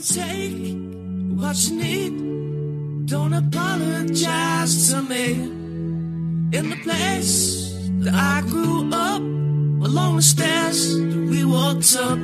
You take what you need. Don't apologize to me. In the place that I grew up, along the stairs that we walked up.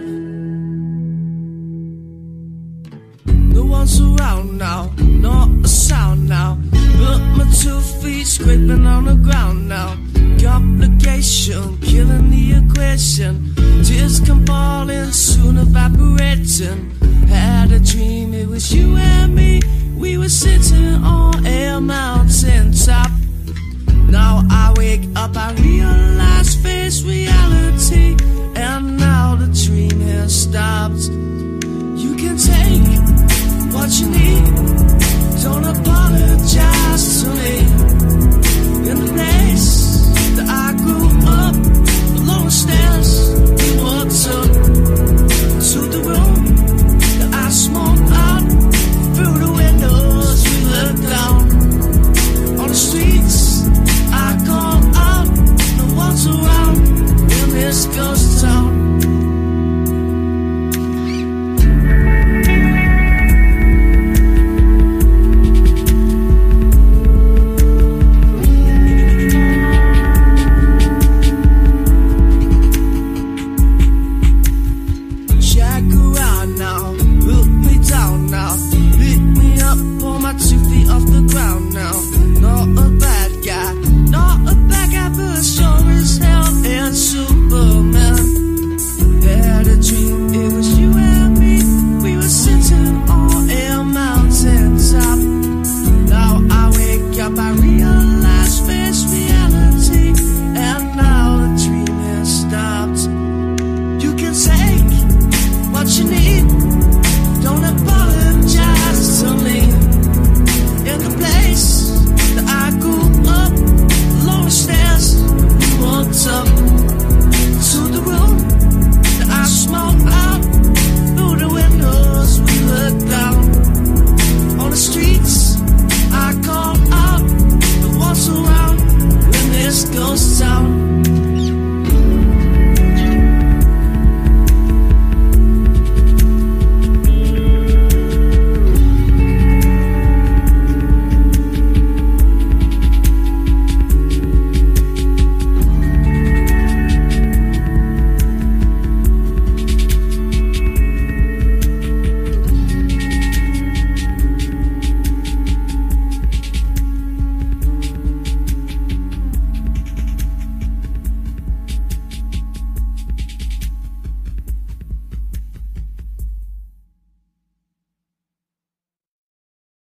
No one's around now, not a sound now. But my two feet scraping on the ground now. Complication, killing the equation. Tears come falling, soon evaporating. Had a dream, it was you and me. We were sitting on a mountain top. Now I wake up, I realize face reality. And now the dream has stopped. You can take what you need. Don't